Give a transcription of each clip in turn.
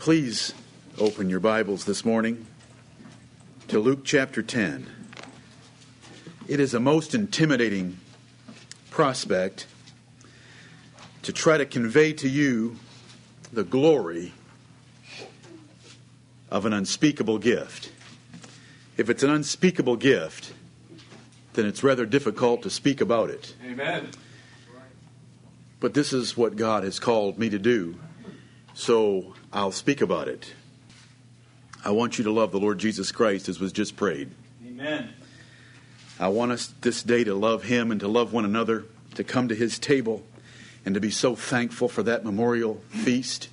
Please open your Bibles this morning to Luke chapter 10. It is a most intimidating prospect to try to convey to you the glory of an unspeakable gift. If it's an unspeakable gift, then it's rather difficult to speak about it. Amen. But this is what God has called me to do. So I'll speak about it. I want you to love the Lord Jesus Christ as was just prayed. Amen. I want us this day to love Him and to love one another, to come to His table and to be so thankful for that memorial feast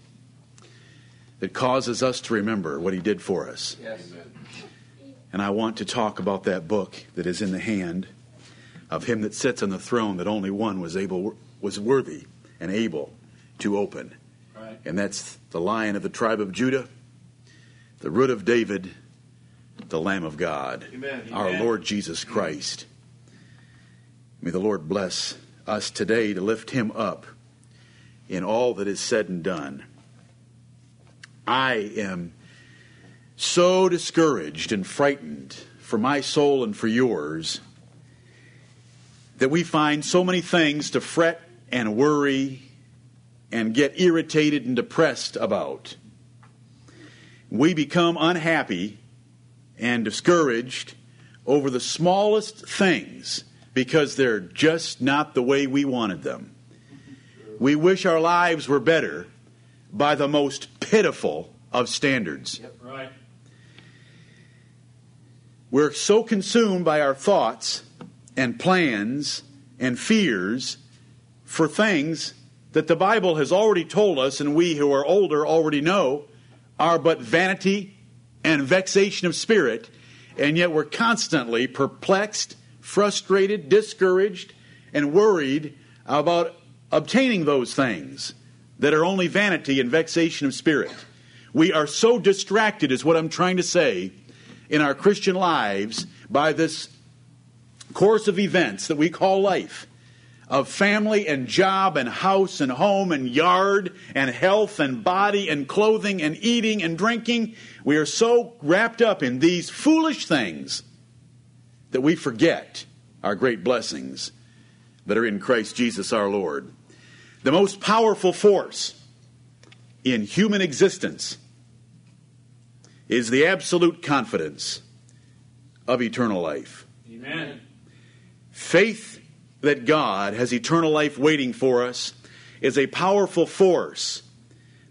that causes us to remember what He did for us. Yes. And I want to talk about that book that is in the hand of Him that sits on the throne that only one was able was worthy and able to open. And that's the lion of the tribe of Judah, the root of David, the Lamb of God, Amen. our Amen. Lord Jesus Christ. May the Lord bless us today to lift him up in all that is said and done. I am so discouraged and frightened for my soul and for yours that we find so many things to fret and worry and get irritated and depressed about. We become unhappy and discouraged over the smallest things because they're just not the way we wanted them. We wish our lives were better by the most pitiful of standards. Right. We're so consumed by our thoughts and plans and fears for things that the Bible has already told us, and we who are older already know, are but vanity and vexation of spirit, and yet we're constantly perplexed, frustrated, discouraged, and worried about obtaining those things that are only vanity and vexation of spirit. We are so distracted, is what I'm trying to say, in our Christian lives by this course of events that we call life of family and job and house and home and yard and health and body and clothing and eating and drinking. We are so wrapped up in these foolish things that we forget our great blessings that are in Christ Jesus our Lord. The most powerful force in human existence is the absolute confidence of eternal life. Amen. Faith that God has eternal life waiting for us is a powerful force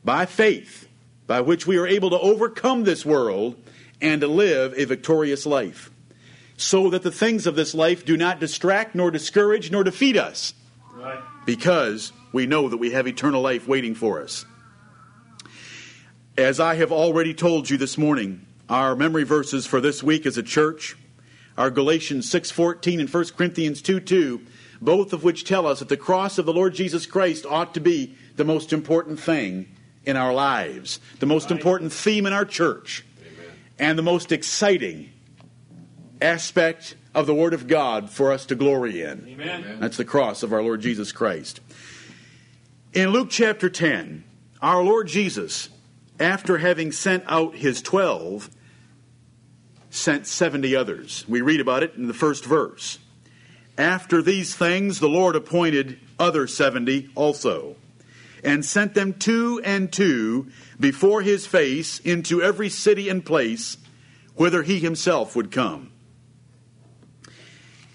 by faith by which we are able to overcome this world and to live a victorious life. So that the things of this life do not distract, nor discourage, nor defeat us, Right. because we know that we have eternal life waiting for us. As I have already told you this morning, our memory verses for this week as a church are Galatians 6:14 and 1 Corinthians 2:2, both of which tell us that the cross of the Lord Jesus Christ ought to be the most important thing in our lives, the most important theme in our church, and the most exciting aspect of the Word of God for us to glory in. Amen. That's the cross of our Lord Jesus Christ. In Luke chapter 10, our Lord Jesus, after having sent out his 12, sent 70 others. We read about it in the first verse. After these things, the Lord appointed other 70 also, and sent them two and two before his face into every city and place whither he himself would come.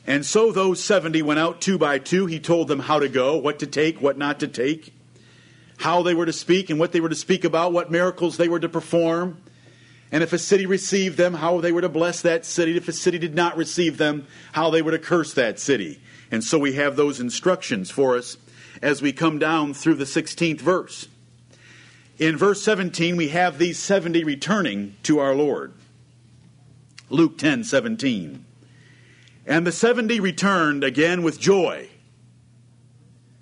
And so those 70 went out two by two. He told them how to go, what to take, what not to take, how they were to speak and what they were to speak about, what miracles they were to perform. And if a city received them, how they were to bless that city. If a city did not receive them, how they were to curse that city. And so we have those instructions for us as we come down through the 16th verse. In verse 17, we have these 70 returning to our Lord. Luke 10 17. And the seventy returned again with joy,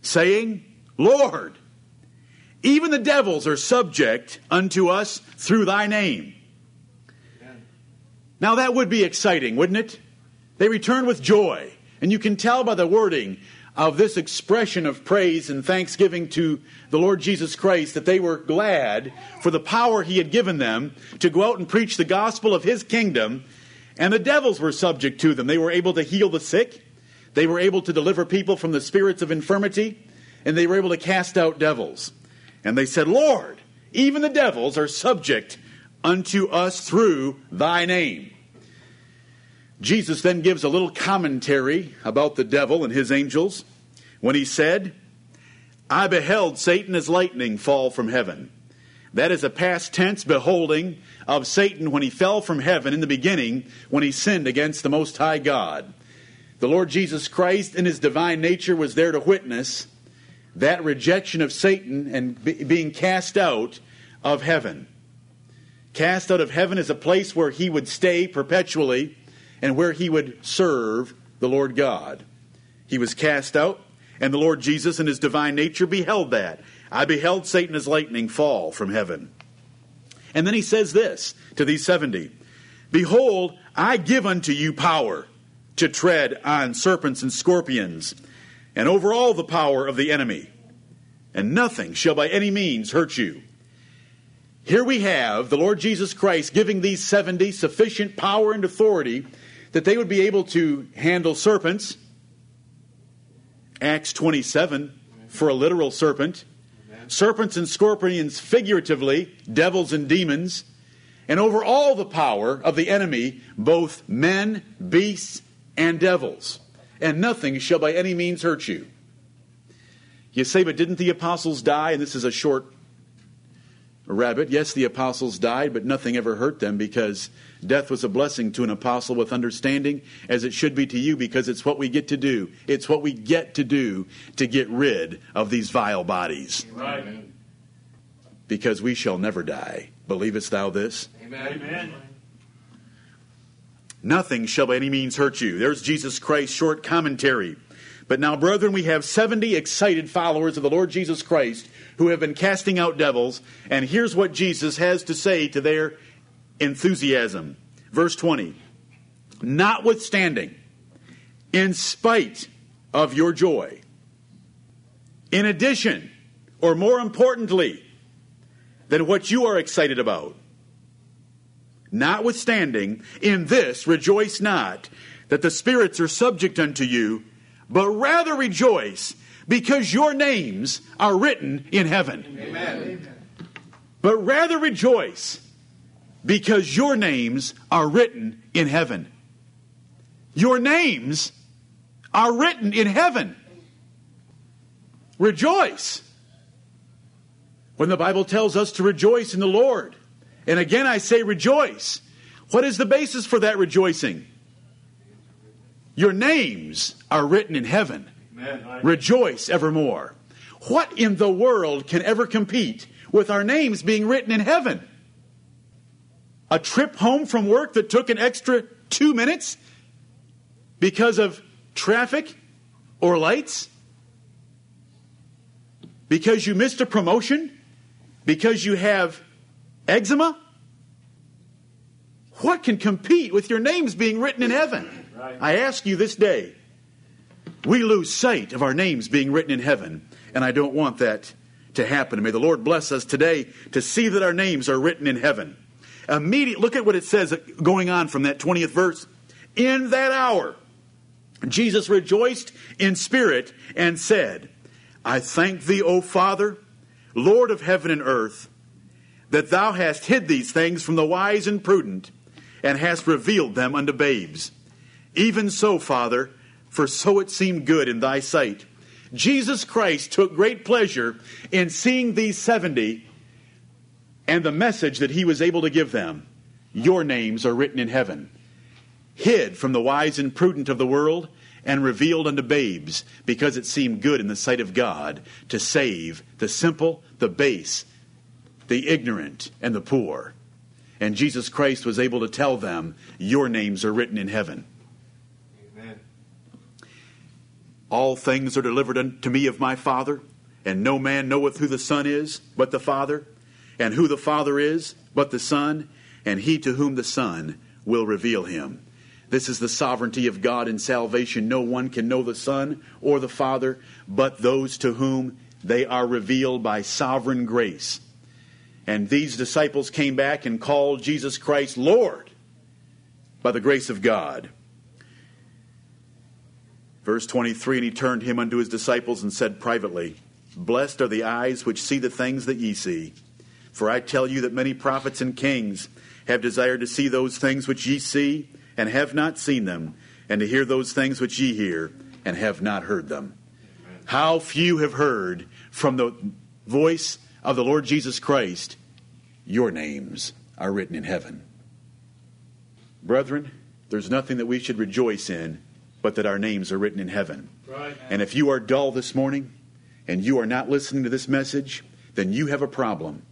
saying, Lord, even the devils are subject unto us through thy name. Now that would be exciting, wouldn't it? They return with joy. And you can tell by the wording of this expression of praise and thanksgiving to the Lord Jesus Christ that they were glad for the power he had given them to go out and preach the gospel of his kingdom, and the devils were subject to them. They were able to heal the sick, they were able to deliver people from the spirits of infirmity, and they were able to cast out devils. And they said, Lord, even the devils are subject unto us through thy name. Jesus then gives a little commentary about the devil and his angels when he said, I beheld Satan as lightning fall from heaven. That is a past tense beholding of Satan when he fell from heaven in the beginning when he sinned against the Most High God. The Lord Jesus Christ in his divine nature was there to witness that rejection of Satan and be, being cast out of heaven. Cast out of heaven is a place where he would stay perpetually and where he would serve the Lord God. He was cast out, and the Lord Jesus in his divine nature beheld that. I beheld Satan as lightning fall from heaven. And then he says this to these 70 Behold, I give unto you power to tread on serpents and scorpions, and over all the power of the enemy, and nothing shall by any means hurt you. Here we have the Lord Jesus Christ giving these 70 sufficient power and authority that they would be able to handle serpents. Acts 27 for a literal serpent. Serpents and scorpions figuratively, devils and demons. And over all the power of the enemy, both men, beasts, and devils. And nothing shall by any means hurt you. You say, but didn't the apostles die? And this is a short rabbit. Yes, the apostles died, but nothing ever hurt them because death was a blessing to an apostle with understanding, as it should be to you, because it's what we get to do. It's what we get to do to get rid of these vile bodies. Right. Because we shall never die. Believest thou this? Amen. Amen. Nothing shall by any means hurt you. There's Jesus Christ's short commentary. But now, brethren, we have 70 excited followers of the Lord Jesus Christ who have been casting out devils. And here's what Jesus has to say to their enthusiasm. Verse 20 Notwithstanding, in spite of your joy, in addition, or more importantly, than what you are excited about, notwithstanding, in this rejoice not that the spirits are subject unto you, but rather rejoice because your names are written in heaven. Amen. But rather rejoice because your names are written in heaven. Your names are written in heaven. Rejoice. When the Bible tells us to rejoice in the Lord, and again I say rejoice, what is the basis for that rejoicing? Your names are written in heaven. Rejoice evermore. What in the world can ever compete with our names being written in heaven? A trip home from work that took an extra two minutes because of traffic or lights? Because you missed a promotion? Because you have eczema? What can compete with your names being written in heaven? I ask you this day we lose sight of our names being written in heaven, and I don't want that to happen. May the Lord bless us today to see that our names are written in heaven. Immediate, look at what it says going on from that 20th verse. In that hour, Jesus rejoiced in spirit and said, I thank thee, O Father, Lord of heaven and earth, that thou hast hid these things from the wise and prudent, and hast revealed them unto babes. Even so, Father, for so it seemed good in thy sight. Jesus Christ took great pleasure in seeing these 70 and the message that he was able to give them. Your names are written in heaven, hid from the wise and prudent of the world, and revealed unto babes, because it seemed good in the sight of God to save the simple, the base, the ignorant, and the poor. And Jesus Christ was able to tell them, Your names are written in heaven. All things are delivered unto me of my Father, and no man knoweth who the Son is but the Father, and who the Father is but the Son, and he to whom the Son will reveal him. This is the sovereignty of God in salvation. No one can know the Son or the Father but those to whom they are revealed by sovereign grace. And these disciples came back and called Jesus Christ Lord by the grace of God. Verse 23 And he turned him unto his disciples and said privately, Blessed are the eyes which see the things that ye see. For I tell you that many prophets and kings have desired to see those things which ye see and have not seen them, and to hear those things which ye hear and have not heard them. How few have heard from the voice of the Lord Jesus Christ, Your names are written in heaven. Brethren, there's nothing that we should rejoice in but that our names are written in heaven. Right. And if you are dull this morning and you are not listening to this message, then you have a problem.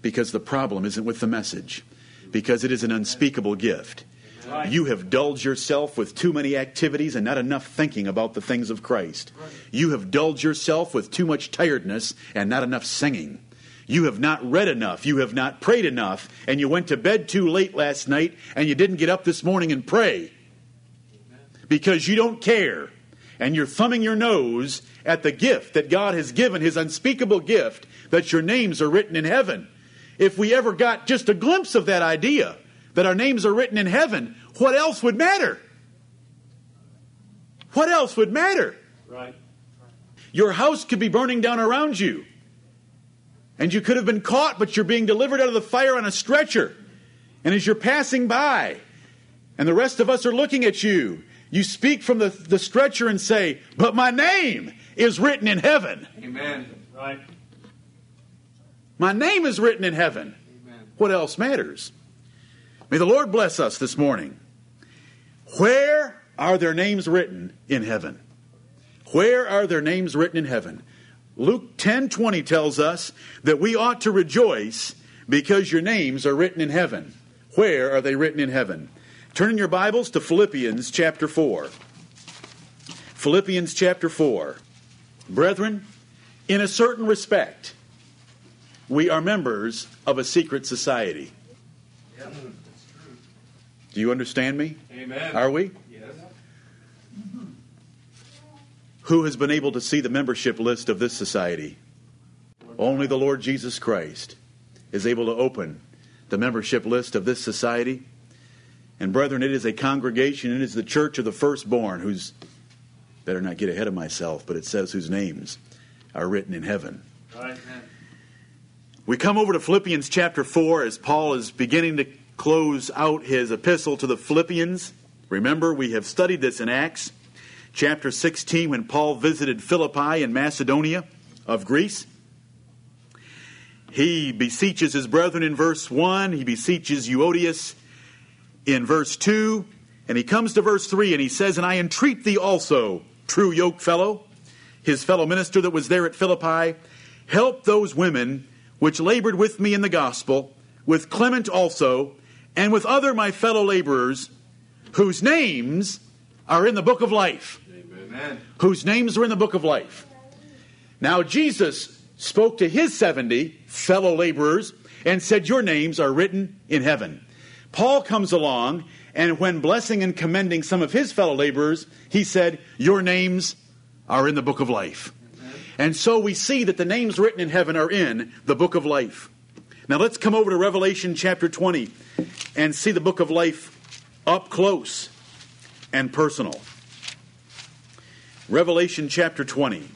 Because the problem isn't with the message, because it is an unspeakable gift. Right. You have dulled yourself with too many activities and not enough thinking about the things of Christ. Right. You have dulled yourself with too much tiredness and not enough singing. You have not read enough. You have not prayed enough. And you went to bed too late last night and you didn't get up this morning and pray because you don't care. And you're thumbing your nose at the gift that God has given, His unspeakable gift, that your names are written in heaven. If we ever got just a glimpse of that idea, that our names are written in heaven, what else would matter? What else would matter? Right. Your house could be burning down around you. And you could have been caught, but you're being delivered out of the fire on a stretcher. And as you're passing by, and the rest of us are looking at you, you speak from the, the stretcher and say, But my name is written in heaven. Amen. Right. My name is written in heaven. Amen. What else matters? May the Lord bless us this morning. Where are their names written in heaven? Where are their names written in heaven? Luke 10:20 tells us that we ought to rejoice because your names are written in heaven. Where are they written in heaven? Turn in your Bibles to Philippians chapter 4. Philippians chapter 4. Brethren, in a certain respect, we are members of a secret society. Do you understand me? Amen. Are we? Yes. Who has been able to see the membership list of this society? Only the Lord Jesus Christ is able to open the membership list of this society and brethren, it is a congregation, it is the church of the firstborn, whose, better not get ahead of myself, but it says whose names are written in heaven. Right. We come over to Philippians chapter 4 as Paul is beginning to close out his epistle to the Philippians. Remember, we have studied this in Acts chapter 16 when Paul visited Philippi in Macedonia of Greece. He beseeches his brethren in verse 1, he beseeches Euodias in verse 2, and he comes to verse 3 and he says, And I entreat thee also, true yoke fellow, his fellow minister that was there at Philippi, help those women which labored with me in the gospel, with Clement also, and with other my fellow laborers, whose names are in the book of life. Amen. Whose names are in the book of life. Now, Jesus spoke to his 70 fellow laborers and said, Your names are written in heaven. Paul comes along, and when blessing and commending some of his fellow laborers, he said, Your names are in the book of life. And so we see that the names written in heaven are in the book of life. Now let's come over to Revelation chapter 20 and see the book of life up close and personal. Revelation chapter 20.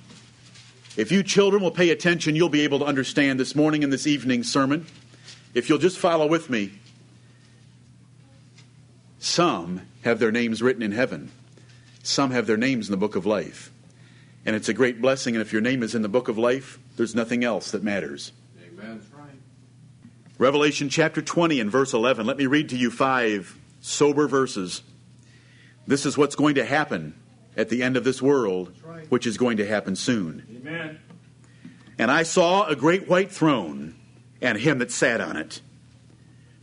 If you children will pay attention, you'll be able to understand this morning and this evening's sermon. If you'll just follow with me, some have their names written in heaven, some have their names in the book of life. And it's a great blessing, and if your name is in the book of life, there's nothing else that matters. Amen. Revelation chapter 20 and verse 11. Let me read to you five sober verses. This is what's going to happen at the end of this world, right. which is going to happen soon. Amen. And I saw a great white throne and him that sat on it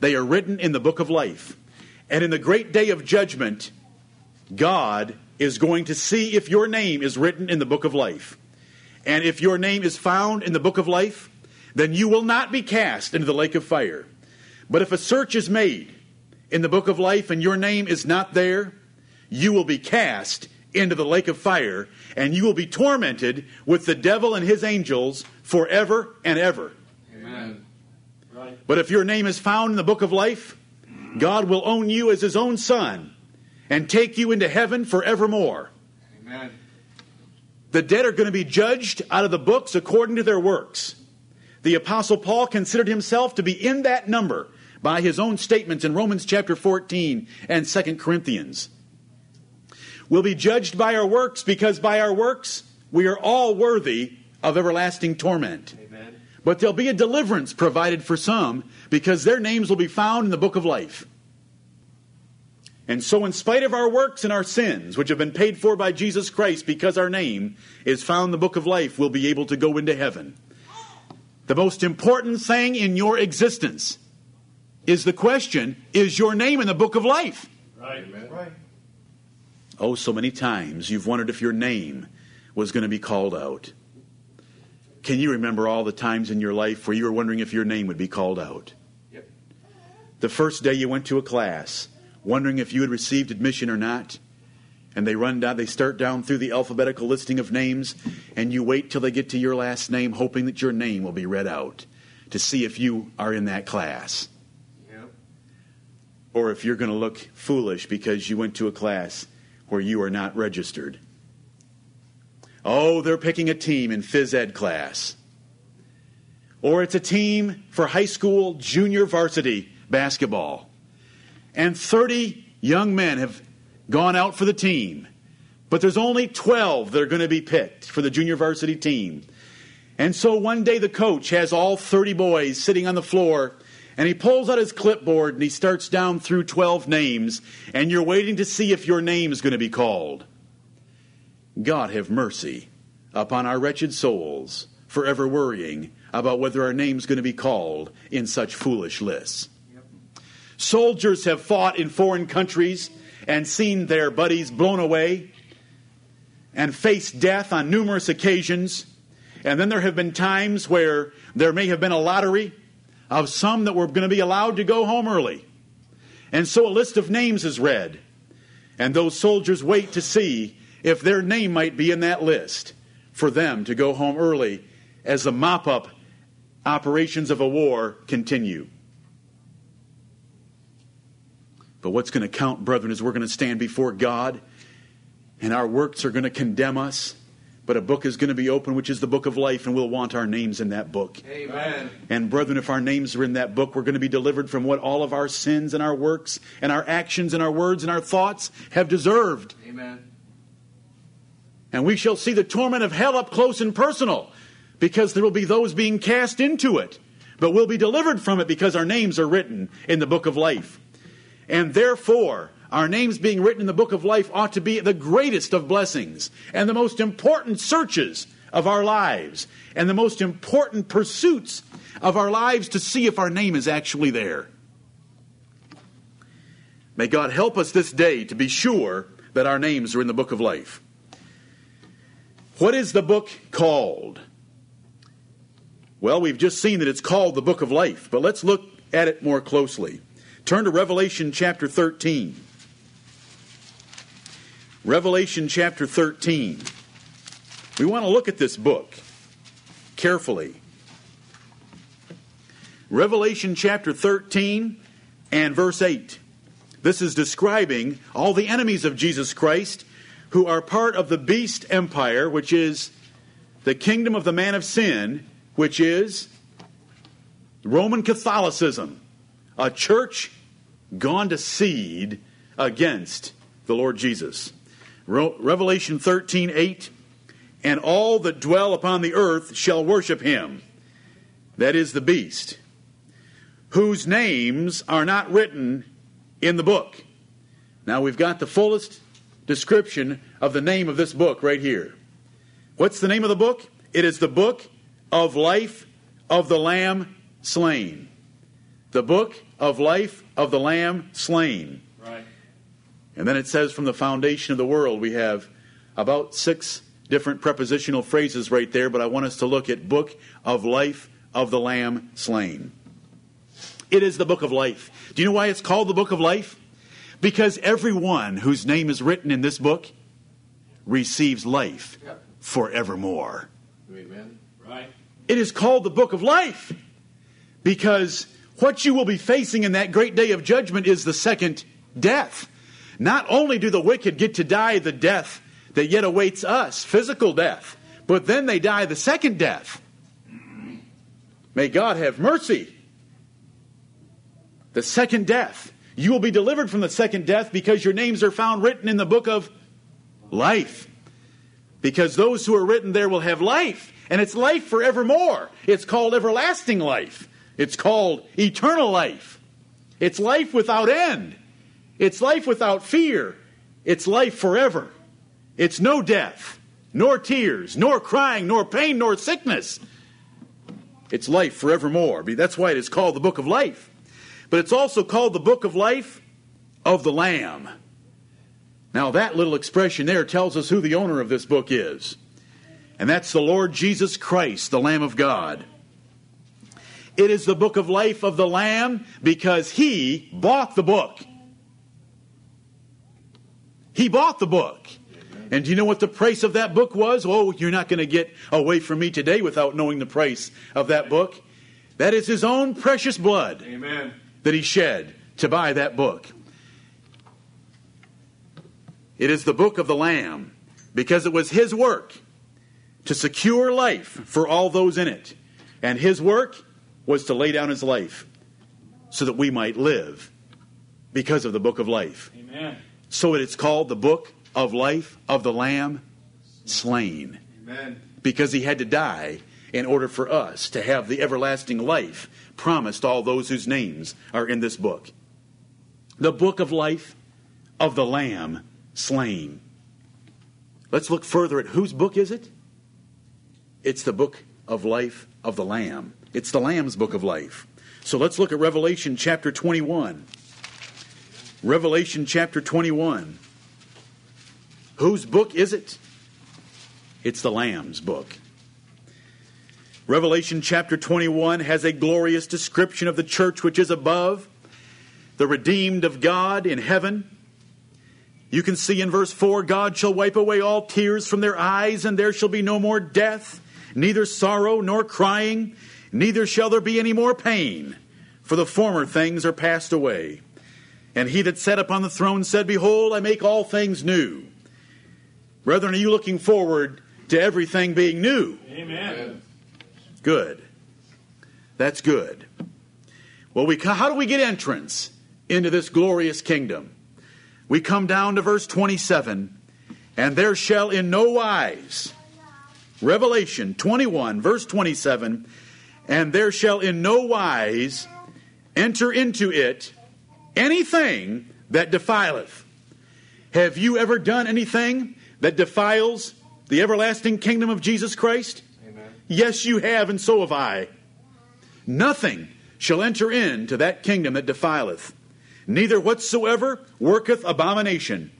They are written in the book of life. And in the great day of judgment, God is going to see if your name is written in the book of life. And if your name is found in the book of life, then you will not be cast into the lake of fire. But if a search is made in the book of life and your name is not there, you will be cast into the lake of fire and you will be tormented with the devil and his angels forever and ever. Amen. Right. But if your name is found in the book of life, God will own you as his own son and take you into heaven forevermore. Amen. The dead are going to be judged out of the books according to their works. The Apostle Paul considered himself to be in that number by his own statements in Romans chapter 14 and 2 Corinthians. We'll be judged by our works because by our works we are all worthy of everlasting torment. Amen. But there'll be a deliverance provided for some because their names will be found in the book of life. And so, in spite of our works and our sins, which have been paid for by Jesus Christ because our name is found in the book of life, we'll be able to go into heaven. The most important thing in your existence is the question Is your name in the book of life? Right. Amen. right. Oh, so many times you've wondered if your name was going to be called out. Can you remember all the times in your life where you were wondering if your name would be called out? Yep. The first day you went to a class wondering if you had received admission or not. And they run down, they start down through the alphabetical listing of names, and you wait till they get to your last name, hoping that your name will be read out to see if you are in that class. Yep. Or if you're going to look foolish because you went to a class where you are not registered. Oh, they're picking a team in phys ed class. Or it's a team for high school junior varsity basketball and 30 young men have gone out for the team. But there's only 12 that are going to be picked for the junior varsity team. And so one day the coach has all 30 boys sitting on the floor and he pulls out his clipboard and he starts down through 12 names and you're waiting to see if your name is going to be called. God have mercy upon our wretched souls, forever worrying about whether our name's going to be called in such foolish lists. Soldiers have fought in foreign countries and seen their buddies blown away and faced death on numerous occasions. And then there have been times where there may have been a lottery of some that were going to be allowed to go home early. And so a list of names is read. And those soldiers wait to see if their name might be in that list for them to go home early as the mop up operations of a war continue. But what's going to count, brethren, is we're going to stand before God and our works are going to condemn us. But a book is going to be open, which is the book of life, and we'll want our names in that book. Amen. And brethren, if our names are in that book, we're going to be delivered from what all of our sins and our works and our actions and our words and our thoughts have deserved. Amen. And we shall see the torment of hell up close and personal, because there will be those being cast into it. But we'll be delivered from it because our names are written in the book of life. And therefore, our names being written in the book of life ought to be the greatest of blessings and the most important searches of our lives and the most important pursuits of our lives to see if our name is actually there. May God help us this day to be sure that our names are in the book of life. What is the book called? Well, we've just seen that it's called the book of life, but let's look at it more closely. Turn to Revelation chapter 13. Revelation chapter 13. We want to look at this book carefully. Revelation chapter 13 and verse 8. This is describing all the enemies of Jesus Christ who are part of the beast empire, which is the kingdom of the man of sin, which is Roman Catholicism, a church gone to seed against the Lord Jesus. Revelation 13 8 And all that dwell upon the earth shall worship him. That is the beast, whose names are not written in the book. Now we've got the fullest description of the name of this book right here. What's the name of the book? It is the book of life of the Lamb slain. The book of life of the Lamb slain. Right. And then it says from the foundation of the world, we have about six different prepositional phrases right there, but I want us to look at book of life of the Lamb slain. It is the book of life. Do you know why it's called the book of life? Because everyone whose name is written in this book receives life forevermore. Amen. Right. It is called the book of life because what you will be facing in that great day of judgment is the second death. Not only do the wicked get to die the death that yet awaits us, physical death, but then they die the second death. May God have mercy. The second death. You will be delivered from the second death because your names are found written in the book of life. Because those who are written there will have life, and it's life forevermore. It's called everlasting life. It's called eternal life. It's life without end. It's life without fear. It's life forever. It's no death, nor tears, nor crying, nor pain, nor sickness. It's life forevermore. That's why it is called the book of life. But it's also called the book of life of the Lamb. Now, that little expression there tells us who the owner of this book is. And that's the Lord Jesus Christ, the Lamb of God. It is the book of life of the Lamb because he bought the book. He bought the book. And do you know what the price of that book was? Oh, you're not going to get away from me today without knowing the price of that book. That is his own precious blood Amen. That he shed to buy that book. It is the book of the Lamb because it was his work to secure life for all those in it. And his work was to lay down his life so that we might live because of the book of life. Amen. So it's called the book of life of the Lamb slain. Amen. Because he had to die in order for us to have the everlasting life promised all those whose names are in this book. The book of life of the Lamb slain. Let's look further at whose book is it? It's the book of life of the Lamb. It's the Lamb's book of life. So let's look at Revelation chapter 21. Revelation chapter 21. Whose book is it? It's the Lamb's book. Revelation chapter 21 has a glorious description of the church which is above, the redeemed of God in heaven. You can see in verse 4 God shall wipe away all tears from their eyes, and there shall be no more death, neither sorrow nor crying neither shall there be any more pain, for the former things are passed away. And he that sat upon the throne said, Behold, I make all things new. Brethren, are you looking forward to everything being new? Amen. Good. That's good. Well, we, how do we get entrance into this glorious kingdom? We come down to verse 27, and there shall in no wise, Revelation 21, verse 27, and there shall in no wise enter into it anything that defileth. Have you ever done anything that defiles the everlasting kingdom of Jesus Christ? Yes, you have, and so have I. Nothing shall enter into that kingdom that defileth, neither whatsoever worketh abomination.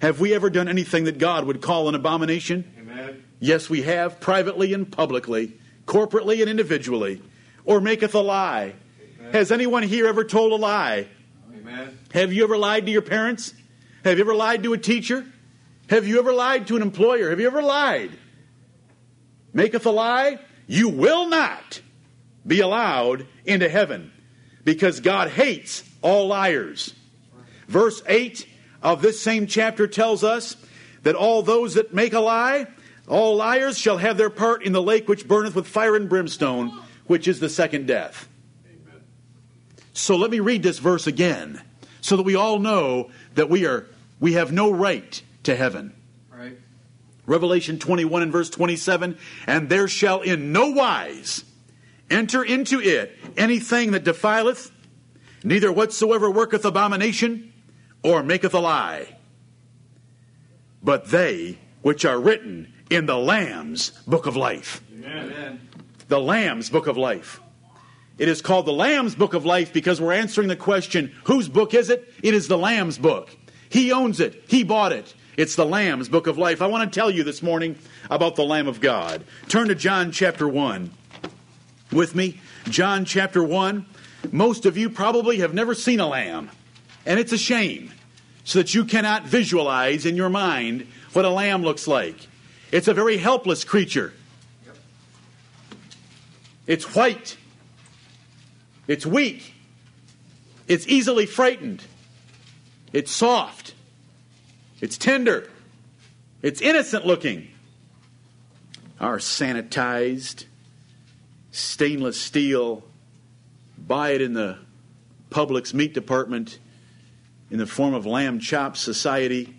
Have we ever done anything that God would call an abomination? Amen. Yes, we have, privately and publicly corporately and individually, or maketh a lie. Amen. Has anyone here ever told a lie? Amen. Have you ever lied to your parents? Have you ever lied to a teacher? Have you ever lied to an employer? Have you ever lied? Maketh a lie? You will not be allowed into heaven because God hates all liars. Verse 8 of this same chapter tells us that all those that make a lie, all liars shall have their part in the lake which burneth with fire and brimstone, which is the second death. Amen. So let me read this verse again so that we all know that we are we have no right to heaven. Revelation 21 and verse 27, and there shall in no wise enter into it anything that defileth, neither whatsoever worketh abomination or maketh a lie, but they which are written in the Lamb's book of life. Amen. The Lamb's book of life. It is called the Lamb's book of life because we're answering the question whose book is it? It is the Lamb's book. He owns it, He bought it. It's the Lamb's book of life. I want to tell you this morning about the Lamb of God. Turn to John chapter 1 with me. John chapter 1. Most of you probably have never seen a lamb, and it's a shame so that you cannot visualize in your mind what a lamb looks like. It's a very helpless creature. It's white. It's weak. It's easily frightened. It's soft. It's tender. It's innocent looking. Our sanitized stainless steel, buy it in the Publix meat department in the form of lamb chop society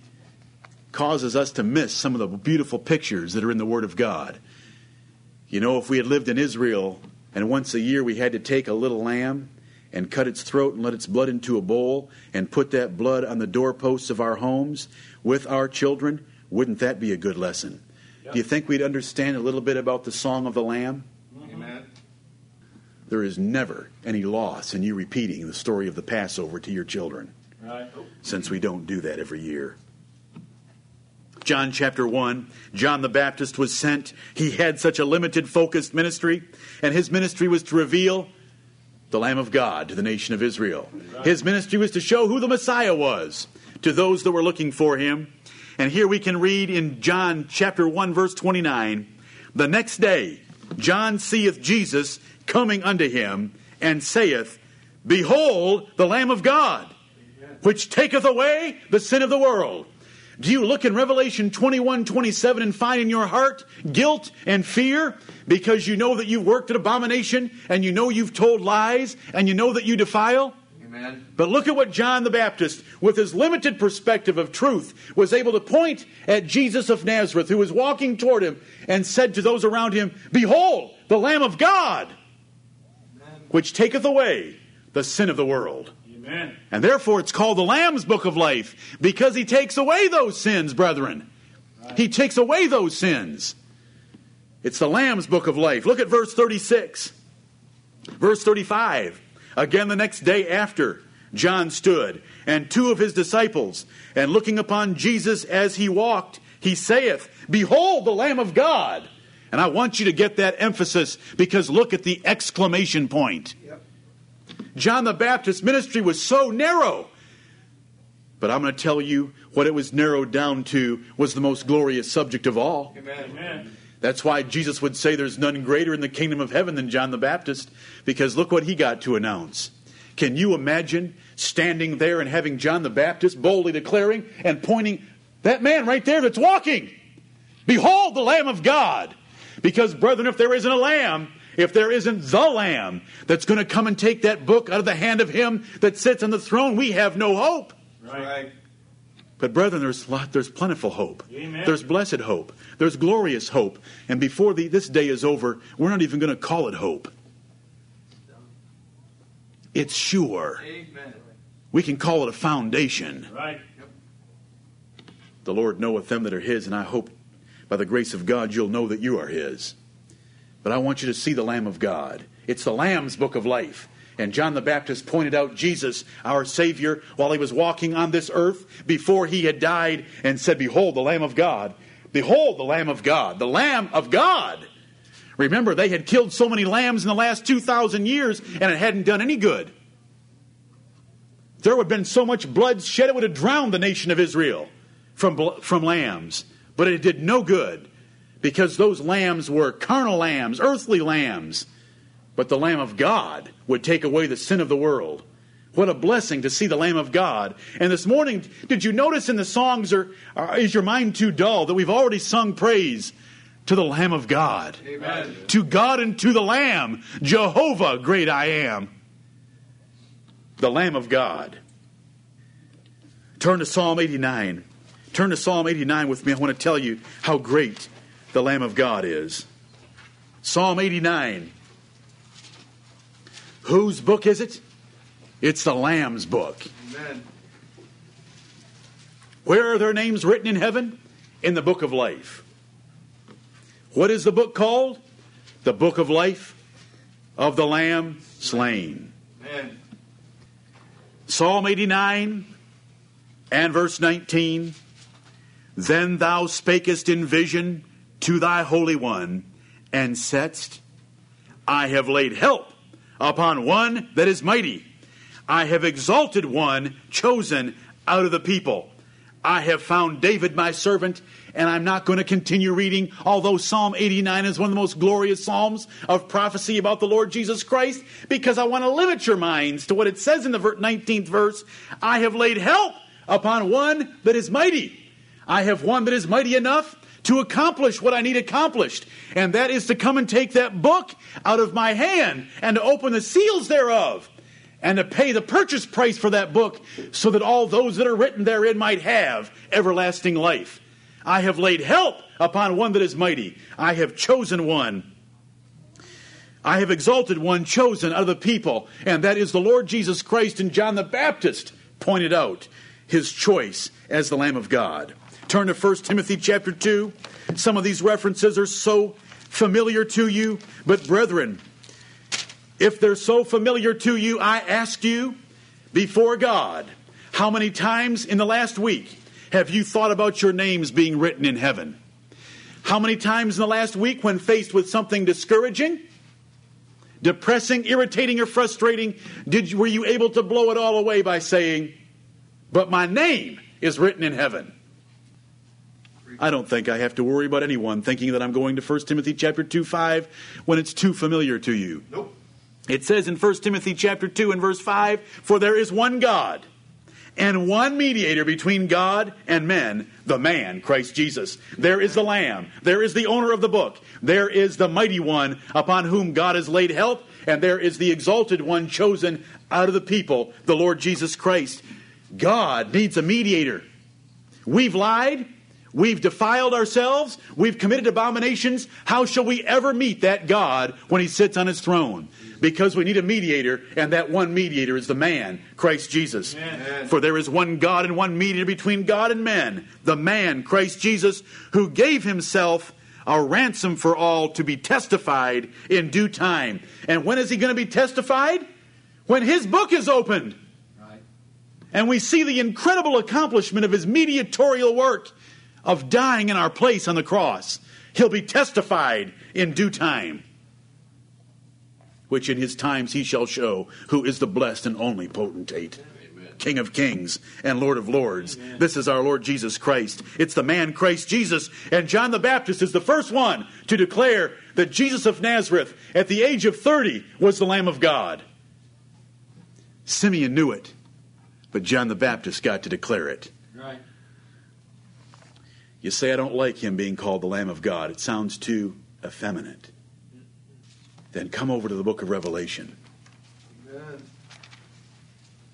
causes us to miss some of the beautiful pictures that are in the Word of God. You know, if we had lived in Israel and once a year we had to take a little lamb and cut its throat and let its blood into a bowl and put that blood on the doorposts of our homes with our children, wouldn't that be a good lesson? Yep. Do you think we'd understand a little bit about the Song of the Lamb? Mm-hmm. Amen. There is never any loss in you repeating the story of the Passover to your children. Right. Since we don't do that every year. John chapter 1, John the Baptist was sent. He had such a limited, focused ministry, and his ministry was to reveal the Lamb of God to the nation of Israel. His ministry was to show who the Messiah was to those that were looking for him. And here we can read in John chapter 1, verse 29 The next day, John seeth Jesus coming unto him, and saith, Behold, the Lamb of God, which taketh away the sin of the world. Do you look in Revelation 21 27 and find in your heart guilt and fear because you know that you've worked at abomination and you know you've told lies and you know that you defile? Amen. But look at what John the Baptist, with his limited perspective of truth, was able to point at Jesus of Nazareth, who was walking toward him, and said to those around him, Behold, the Lamb of God, which taketh away the sin of the world. Amen. And therefore it's called the Lamb's Book of Life, because he takes away those sins, brethren. Right. He takes away those sins. It's the Lamb's Book of Life. Look at verse 36. Verse 35. Again, the next day after, John stood, and two of his disciples, and looking upon Jesus as he walked, he saith, Behold the Lamb of God. And I want you to get that emphasis because look at the exclamation point. John the Baptist's ministry was so narrow. But I'm going to tell you what it was narrowed down to was the most glorious subject of all. Amen. Amen. That's why Jesus would say there's none greater in the kingdom of heaven than John the Baptist, because look what he got to announce. Can you imagine standing there and having John the Baptist boldly declaring and pointing, that man right there that's walking, behold the Lamb of God. Because, brethren, if there isn't a lamb, if there isn't the lamb that's going to come and take that book out of the hand of him that sits on the throne, we have no hope. Right. But brethren, there's lot, there's plentiful hope. Amen. There's blessed hope. There's glorious hope. And before the, this day is over, we're not even going to call it hope. It's sure. Amen. We can call it a foundation. Right. Yep. The Lord knoweth them that are His, and I hope by the grace of God you'll know that you are His. But I want you to see the Lamb of God. It's the Lamb's book of life. And John the Baptist pointed out Jesus, our Savior, while he was walking on this earth before he had died and said, Behold, the Lamb of God. Behold, the Lamb of God. The Lamb of God. Remember, they had killed so many lambs in the last 2,000 years and it hadn't done any good. There would have been so much blood shed, it would have drowned the nation of Israel from, from lambs. But it did no good because those lambs were carnal lambs, earthly lambs but the Lamb of God would take away the sin of the world, What a blessing to see the Lamb of God. And this morning, did you notice in the songs, or, or is your mind too dull, that we've already sung praise to the Lamb of God? Amen. To God and to the Lamb, Jehovah, great I am. The Lamb of God. Turn to Psalm 89. Turn to Psalm 89 with me. I want to tell you how great the Lamb of God is. Psalm 89. Whose book is it? It's the Lamb's book. Amen. Where are their names written in heaven? In the book of life. What is the book called? The book of life of the Lamb slain. Amen. Psalm 89 and verse 19. Then thou spakest in vision to thy Holy One, and saidst, I have laid help upon one that is mighty. I have exalted one chosen out of the people. I have found David my servant, and I'm not going to continue reading, although Psalm 89 is one of the most glorious Psalms of prophecy about the Lord Jesus Christ, because I want to limit your minds to what it says in the 19th verse I have laid help upon one that is mighty. I have one that is mighty enough to accomplish what I need accomplished, and that is to come and take that book out of my hand and to open the seals thereof and to pay the purchase price for that book so that all those that are written therein might have everlasting life. I have laid help upon one that is mighty. I have chosen one. I have exalted one chosen out of the people, and that is the Lord Jesus Christ. And John the Baptist pointed out his choice as the Lamb of God. Turn to 1 Timothy chapter 2. Some of these references are so familiar to you, but brethren, if they're so familiar to you, I ask you before God, how many times in the last week have you thought about your names being written in heaven? How many times in the last week, when faced with something discouraging, depressing, irritating, or frustrating, did you, were you able to blow it all away by saying, But my name is written in heaven? I don't think I have to worry about anyone thinking that I'm going to 1 Timothy chapter 2 5 when it's too familiar to you. Nope. It says in 1 Timothy chapter 2 and verse 5, For there is one God and one mediator between God and men, the man, Christ Jesus. There is the Lamb. There is the owner of the book. There is the mighty one upon whom God has laid help. And there is the exalted one chosen out of the people, the Lord Jesus Christ. God needs a mediator. We've lied. We've defiled ourselves. We've committed abominations. How shall we ever meet that God when he sits on his throne? Because we need a mediator, and that one mediator is the man, Christ Jesus. Amen. For there is one God and one mediator between God and men, the man, Christ Jesus, who gave himself a ransom for all to be testified in due time. And when is he going to be testified? When his book is opened. Right. And we see the incredible accomplishment of his mediatorial work of dying in our place on the cross. He'll be testified in due time, which in his times he shall show who is the blessed and only potentate. King of kings and Lord of lords. This is our Lord Jesus Christ. It's the man Christ Jesus. And John the Baptist is the first one to declare that Jesus of Nazareth, at the age of 30, was the Lamb of God. Simeon knew it, but John the Baptist got to declare it. You say, I don't like him being called the Lamb of God. It sounds too effeminate. Then come over to the book of Revelation. Amen.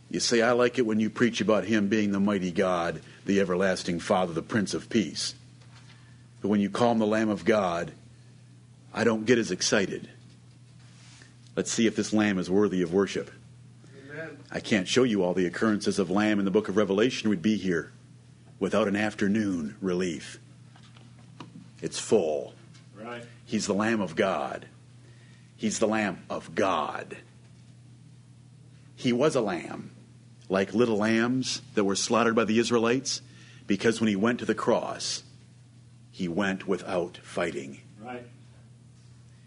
You say, I like it when you preach about him being the mighty God, the everlasting Father, the Prince of Peace. But when you call him the Lamb of God, I don't get as excited. Let's see if this lamb is worthy of worship. Amen. I can't show you all the occurrences of lamb in the book of Revelation. We'd be here without an afternoon relief. It's full. Right. He's the Lamb of God. He's the Lamb of God. He was a lamb, like little lambs that were slaughtered by the Israelites, because when he went to the cross, he went without fighting. Right.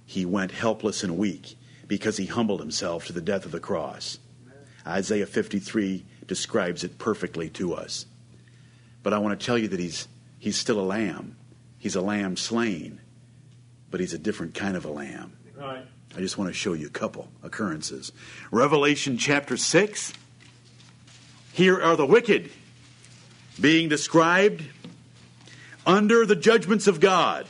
He went helpless and weak because he humbled himself to the death of the cross. Isaiah 53 describes it perfectly to us. But I want to tell you that he's, he's still a lamb. He's a lamb slain, but he's a different kind of a lamb. Right. I just want to show you a couple occurrences. Revelation chapter 6. Here are the wicked being described under the judgments of God.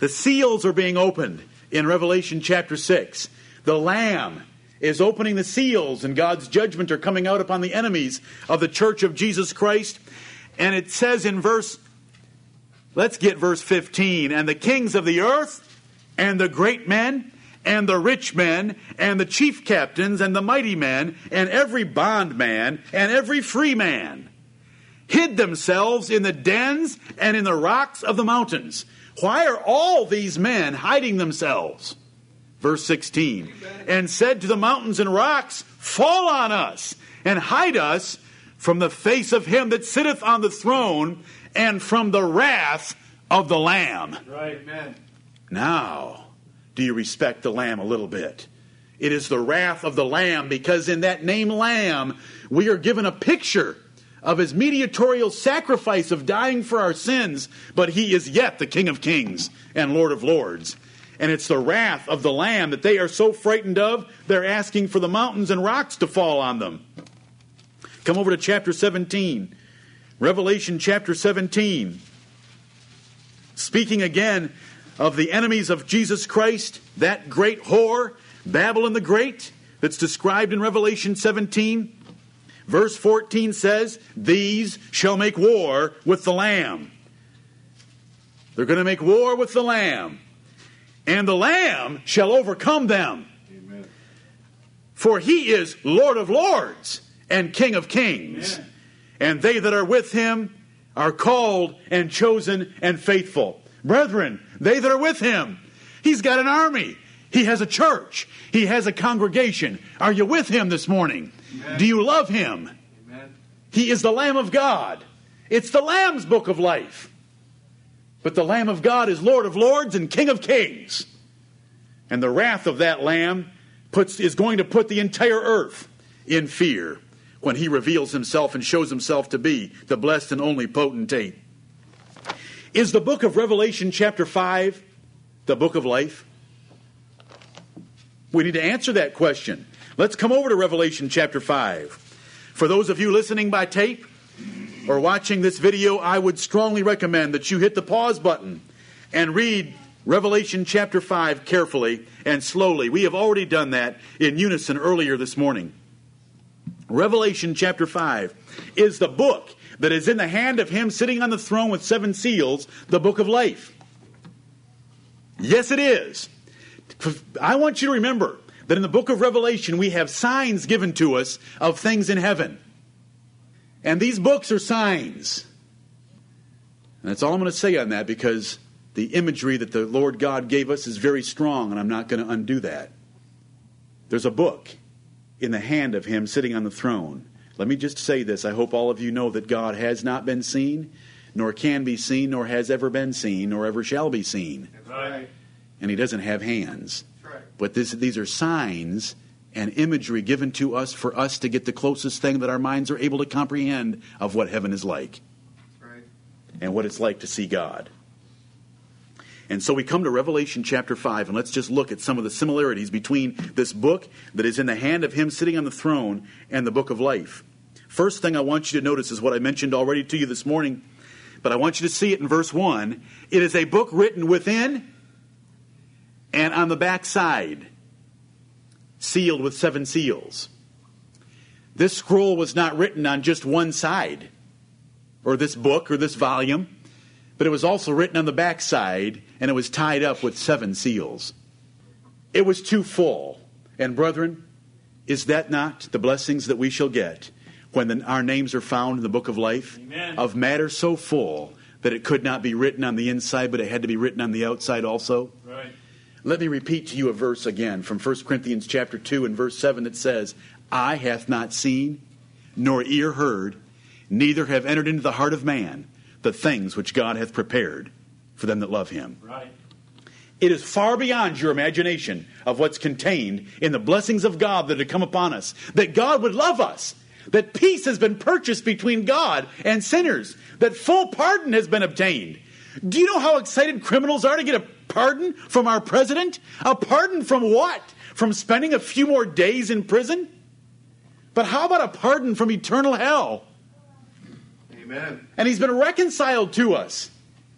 The seals are being opened in Revelation chapter 6. The Lamb is opening the seals, and God's judgment are coming out upon the enemies of the church of Jesus Christ. And it says in verse, let's get verse 15, and the kings of the earth, and the great men, and the rich men, and the chief captains, and the mighty men, and every bondman, and every free man hid themselves in the dens and in the rocks of the mountains. Why are all these men hiding themselves? Verse 16. And said to the mountains and rocks, Fall on us and hide us from the face of him that sitteth on the throne and from the wrath of the Lamb. Right. Amen. Now, do you respect the Lamb a little bit? It is the wrath of the Lamb because in that name Lamb, we are given a picture of his mediatorial sacrifice of dying for our sins, but he is yet the King of kings and Lord of lords. And it's the wrath of the Lamb that they are so frightened of, they're asking for the mountains and rocks to fall on them. Come over to chapter 17. Revelation chapter 17. Speaking again of the enemies of Jesus Christ, that great whore, Babylon the Great, that's described in Revelation 17. Verse 14 says, These shall make war with the Lamb. They're going to make war with the Lamb, and the Lamb shall overcome them. Amen. For he is Lord of lords and King of kings. Amen. And they that are with him are called and chosen and faithful. Brethren, they that are with him, he's got an army. He has a church. He has a congregation. Are you with him this morning? Amen. Do you love him? Amen. He is the Lamb of God. It's the Lamb's book of life. But the Lamb of God is Lord of lords and King of kings. And the wrath of that Lamb puts, is going to put the entire earth in fear when he reveals himself and shows himself to be the blessed and only potentate. Is the book of Revelation, chapter 5, the book of life? We need to answer that question. Let's come over to Revelation chapter 5. For those of you listening by tape or watching this video, I would strongly recommend that you hit the pause button and read Revelation chapter 5 carefully and slowly. We have already done that in unison earlier this morning. Revelation chapter 5 is the book that is in the hand of him sitting on the throne with seven seals, the book of life. Yes, it is. I want you to remember that in the book of Revelation we have signs given to us of things in heaven. And these books are signs. And that's all I'm going to say on that because the imagery that the Lord God gave us is very strong, and I'm not going to undo that. There's a book in the hand of him sitting on the throne. Let me just say this. I hope all of you know that God has not been seen, nor can be seen, nor has ever been seen, nor ever shall be seen. Right. And he doesn't have hands. Right. But this, these are signs and imagery given to us for us to get the closest thing that our minds are able to comprehend of what heaven is like right. and what it's like to see God. And so we come to Revelation chapter 5, and let's just look at some of the similarities between this book that is in the hand of him sitting on the throne and the book of life. First thing I want you to notice is what I mentioned already to you this morning, but I want you to see it in verse 1. It is a book written within and on the back side, sealed with seven seals. This scroll was not written on just one side, or this book, or this volume, but it was also written on the back side, and it was tied up with seven seals. It was too full. And, brethren, is that not the blessings that we shall get when the, our names are found in the book of life? Amen. Of matter so full that it could not be written on the inside, but it had to be written on the outside also? Right. Let me repeat to you a verse again from 1 Corinthians chapter 2 and verse 7 that says, Eye hath not seen, nor ear heard, neither have entered into the heart of man the things which God hath prepared for them that love him. Right. It is far beyond your imagination of what's contained in the blessings of God that have come upon us. That God would love us. That peace has been purchased between God and sinners. That full pardon has been obtained. Do you know how excited criminals are to get a pardon from our president? A pardon from what? From spending a few more days in prison? But how about a pardon from eternal hell? Amen. And he's been reconciled to us.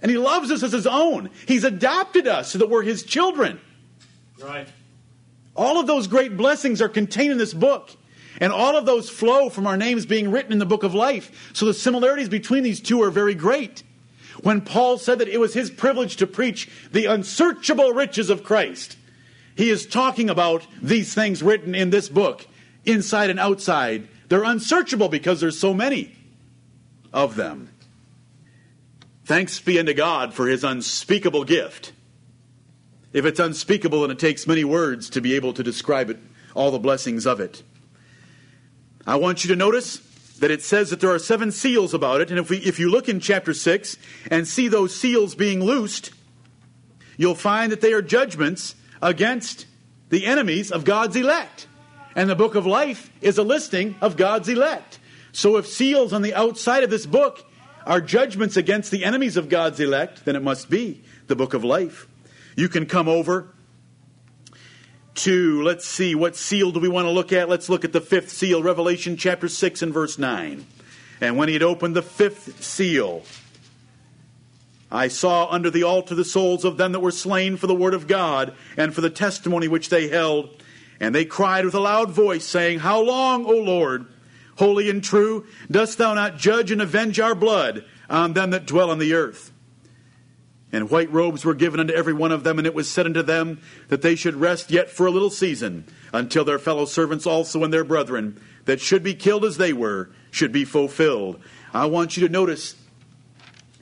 And he loves us as his own. He's adopted us so that we're his children. Right. All of those great blessings are contained in this book. And all of those flow from our names being written in the book of life. So the similarities between these two are very great. When Paul said that it was his privilege to preach the unsearchable riches of Christ, he is talking about these things written in this book, inside and outside. They're unsearchable because there's so many of them. Thanks be unto God for his unspeakable gift. If it's unspeakable and it takes many words to be able to describe it, all the blessings of it. I want you to notice that it says that there are seven seals about it, and if, we, if you look in chapter 6 and see those seals being loosed, you'll find that they are judgments against the enemies of God's elect. And the book of life is a listing of God's elect. So if seals on the outside of this book are judgments against the enemies of God's elect, then it must be the book of life. You can come over to, let's see, what seal do we want to look at? Let's look at the fifth seal, Revelation chapter 6 and verse 9. And when he had opened the fifth seal, I saw under the altar the souls of them that were slain for the word of God and for the testimony which they held. And they cried with a loud voice, saying, How long, O Lord, holy and true, dost thou not judge and avenge our blood on them that dwell on the earth? And white robes were given unto every one of them, and it was said unto them that they should rest yet for a little season, until their fellow servants also and their brethren, that should be killed as they were, should be fulfilled. I want you to notice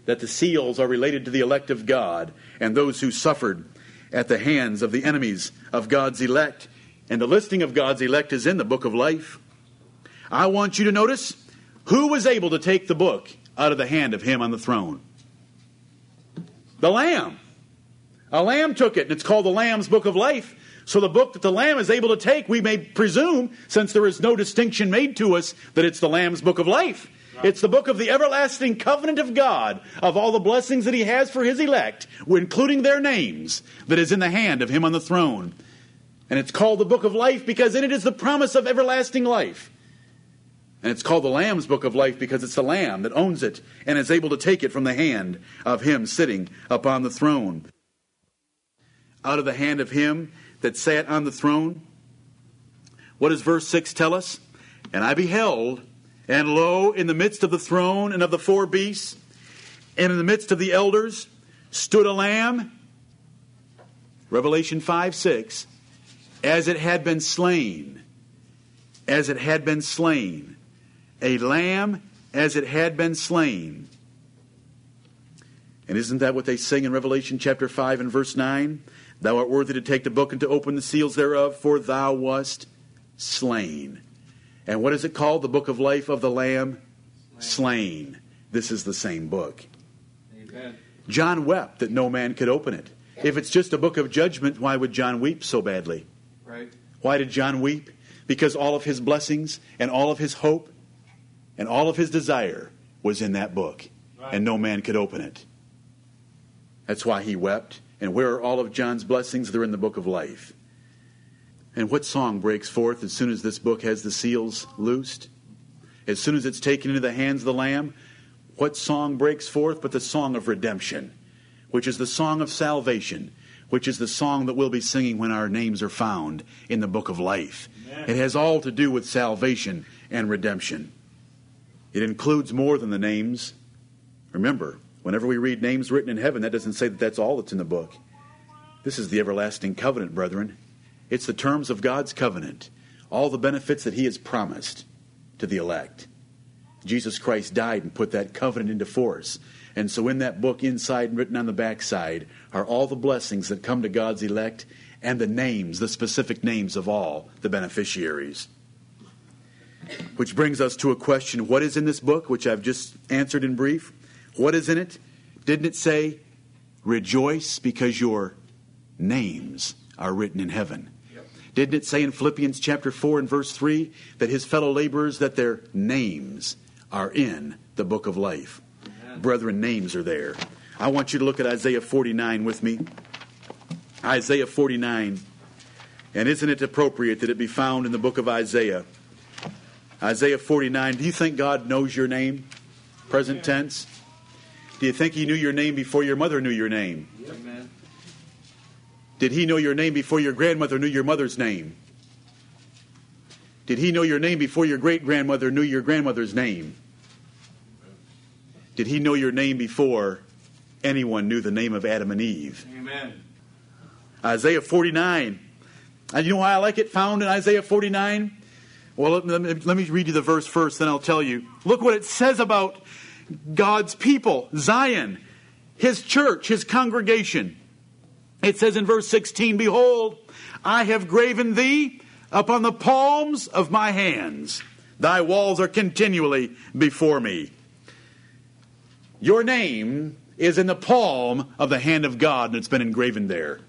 that the seals are related to the elect of God and those who suffered at the hands of the enemies of God's elect. And the listing of God's elect is in the book of life. I want you to notice who was able to take the book out of the hand of him on the throne. The Lamb. A lamb took it, and it's called the Lamb's Book of Life. So the book that the Lamb is able to take, we may presume, since there is no distinction made to us, that it's the Lamb's Book of Life. It's the book of the everlasting covenant of God, of all the blessings that He has for His elect, including their names, that is in the hand of Him on the throne. And it's called the book of life because in it is the promise of everlasting life. And it's called the Lamb's Book of Life because it's the Lamb that owns it and is able to take it from the hand of Him sitting upon the throne. Out of the hand of Him that sat on the throne. What does verse 6 tell us? And I beheld, and lo, in the midst of the throne and of the four beasts, and in the midst of the elders, stood a lamb. Revelation 5 6. As it had been slain. As it had been slain a lamb as it had been slain. And isn't that what they sing in Revelation chapter 5 and verse 9? Thou art worthy to take the book and to open the seals thereof, for thou wast slain. And what is it called? The book of life of the Lamb? Slain. slain. This is the same book. Amen. John wept that no man could open it. If it's just a book of judgment, why would John weep so badly? Right. Why did John weep? Because all of his blessings and all of his hope and all of his desire was in that book, right. and no man could open it. That's why he wept. And where are all of John's blessings? They're in the book of life. And what song breaks forth as soon as this book has the seals loosed? As soon as it's taken into the hands of the Lamb, what song breaks forth but the song of redemption, which is the song of salvation, which is the song that we'll be singing when our names are found in the book of life. Amen. It has all to do with salvation and redemption. It includes more than the names. Remember, whenever we read names written in heaven, that doesn't say that that's all that's in the book. This is the everlasting covenant, brethren. It's the terms of God's covenant, all the benefits that He has promised to the elect. Jesus Christ died and put that covenant into force. And so, in that book, inside and written on the backside, are all the blessings that come to God's elect and the names, the specific names of all the beneficiaries. Which brings us to a question what is in this book, which I've just answered in brief? What is in it? Didn't it say, rejoice because your names are written in heaven? Didn't it say in Philippians chapter 4 and verse 3 that his fellow laborers, that their names are in the book of life? Amen. Brethren, names are there. I want you to look at Isaiah 49 with me. Isaiah 49. And isn't it appropriate that it be found in the book of Isaiah? Isaiah 49. Do you think God knows your name? Present tense. Do you think He knew your name before your mother knew your name? Amen. Did He know your name before your grandmother knew your mother's name? Did He know your name before your great grandmother knew your grandmother's name? Did He know your name before anyone knew the name of Adam and Eve? Amen. Isaiah 49. And you know why I like it found in Isaiah 49? Well, let me, let me read you the verse first, then I'll tell you. Look what it says about God's people, Zion, his church, his congregation. It says in verse 16, Behold, I have graven thee upon the palms of my hands. Thy walls are continually before me. Your name is in the palm of the hand of God, and it's been engraven there.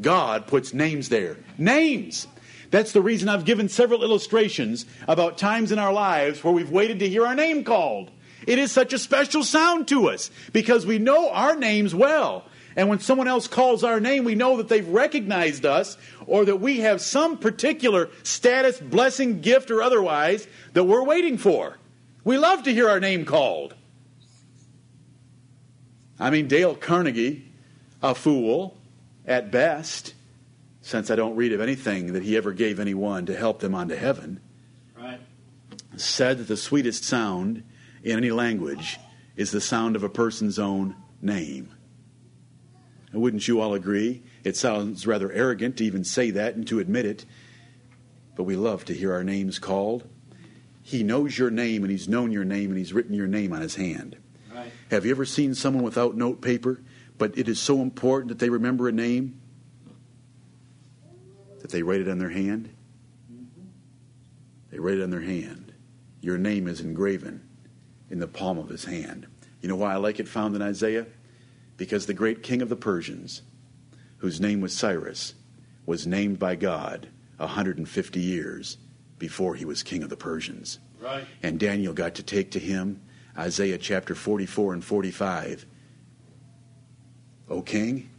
God puts names there. Names! That's the reason I've given several illustrations about times in our lives where we've waited to hear our name called. It is such a special sound to us because we know our names well. And when someone else calls our name, we know that they've recognized us or that we have some particular status, blessing, gift, or otherwise that we're waiting for. We love to hear our name called. I mean, Dale Carnegie, a fool at best, since I don't read of anything that he ever gave anyone to help them onto heaven, Right. said that the sweetest sound in any language is the sound of a person's own name. And wouldn't you all agree? It sounds rather arrogant to even say that and to admit it, but we love to hear our names called. He knows your name and he's known your name and he's written your name on his hand. Right. Have you ever seen someone without note paper, but it is so important that they remember a name that they write it on their hand? They write it on their hand. Your name is engraven in the palm of his hand. You know why I like it found in Isaiah? Because the great king of the Persians, whose name was Cyrus, was named by God 150 years before he was king of the Persians. Right. And Daniel got to take to him Isaiah chapter 44 and 45. O king,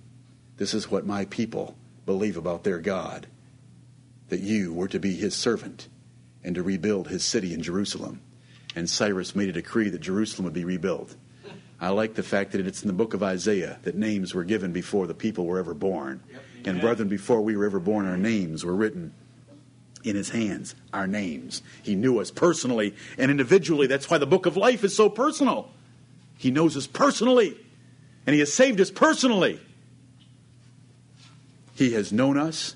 this is what my people believe about their God that you were to be his servant and to rebuild his city in Jerusalem. And Cyrus made a decree that Jerusalem would be rebuilt. I like the fact that it's in the book of Isaiah that names were given before the people were ever born. And brethren, before we were ever born, our names were written in his hands, our names. He knew us personally and individually. That's why the book of life is so personal. He knows us personally, and he has saved us personally. He has known us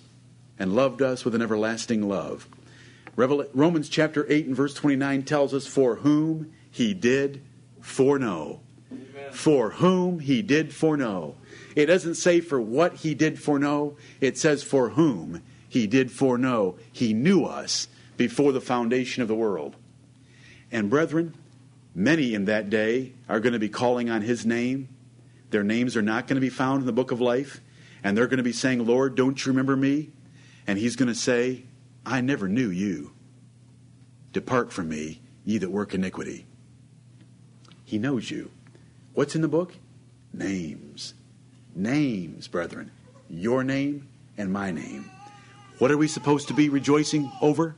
and loved us with an everlasting love. Romans chapter 8 and verse 29 tells us, For whom he did foreknow. Amen. For whom he did foreknow. It doesn't say for what he did foreknow, it says for whom he did foreknow. He knew us before the foundation of the world. And brethren, many in that day are going to be calling on his name. Their names are not going to be found in the book of life. And they're going to be saying, Lord, don't you remember me? And he's going to say, I never knew you. Depart from me, ye that work iniquity. He knows you. What's in the book? Names. Names, brethren. Your name and my name. What are we supposed to be rejoicing over?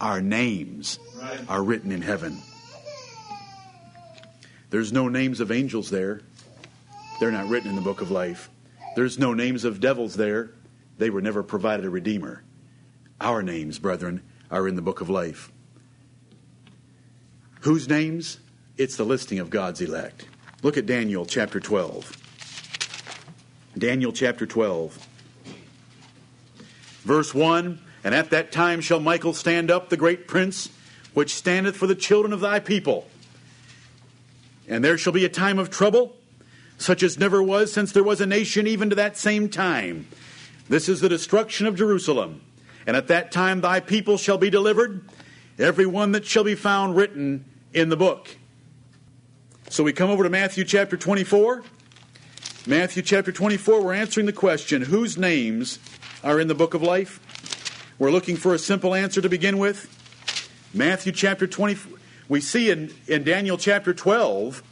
Our names Right. are written in heaven. There's no names of angels there. They're not written in the book of life. There's no names of devils there. They were never provided a redeemer. Our names, brethren, are in the book of life. Whose names? It's the listing of God's elect. Look at Daniel chapter 12. Daniel chapter 12. Verse 1 And at that time shall Michael stand up, the great prince, which standeth for the children of thy people. And there shall be a time of trouble, such as never was since there was a nation, even to that same time. This is the destruction of Jerusalem. And at that time thy people shall be delivered, every one that shall be found written in the book. So we come over to Matthew chapter 24. Matthew chapter 24, we're answering the question whose names are in the book of life? We're looking for a simple answer to begin with. Matthew chapter 20, we see in, in Daniel chapter 12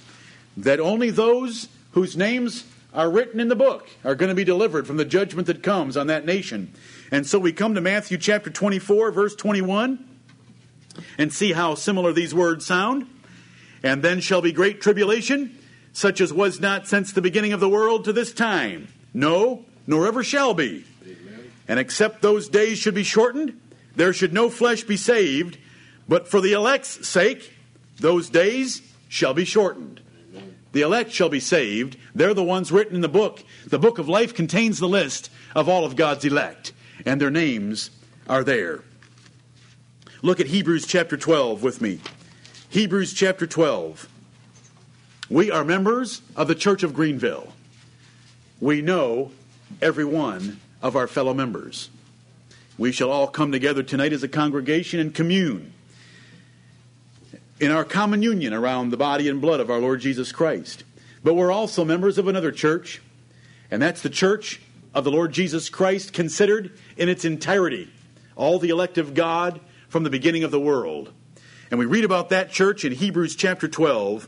that only those whose names are written in the book are going to be delivered from the judgment that comes on that nation. And so we come to Matthew chapter 24, verse 21. And see how similar these words sound. And then shall be great tribulation, such as was not since the beginning of the world to this time. No, nor ever shall be. Amen. And except those days should be shortened, there should no flesh be saved, but for the elect's sake, those days shall be shortened. The elect shall be saved. They're the ones written in the book. The book of life contains the list of all of God's elect, and their names are there. Look at Hebrews chapter 12 with me. Hebrews chapter 12. We are members of the Church of Greenville. We know every one of our fellow members. We shall all come together tonight as a congregation and commune in our common union around the body and blood of our Lord Jesus Christ. But we're also members of another church, and that's the church of the Lord Jesus Christ considered in its entirety, all the elect of God from the beginning of the world. And we read about that church in Hebrews chapter 12,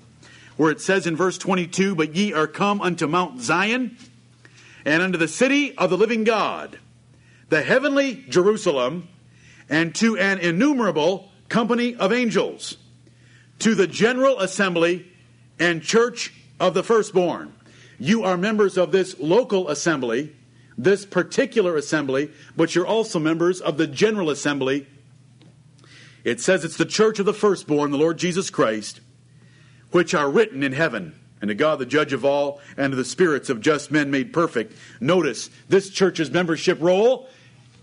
where it says in verse 22 But ye are come unto Mount Zion, and unto the city of the living God, the heavenly Jerusalem, and to an innumerable company of angels, to the general assembly and church of the firstborn. You are members of this local assembly, this particular assembly, but you're also members of the general assembly it says it's the church of the firstborn, the Lord Jesus Christ, which are written in heaven, and to God the judge of all, and to the spirits of just men made perfect. Notice this church's membership roll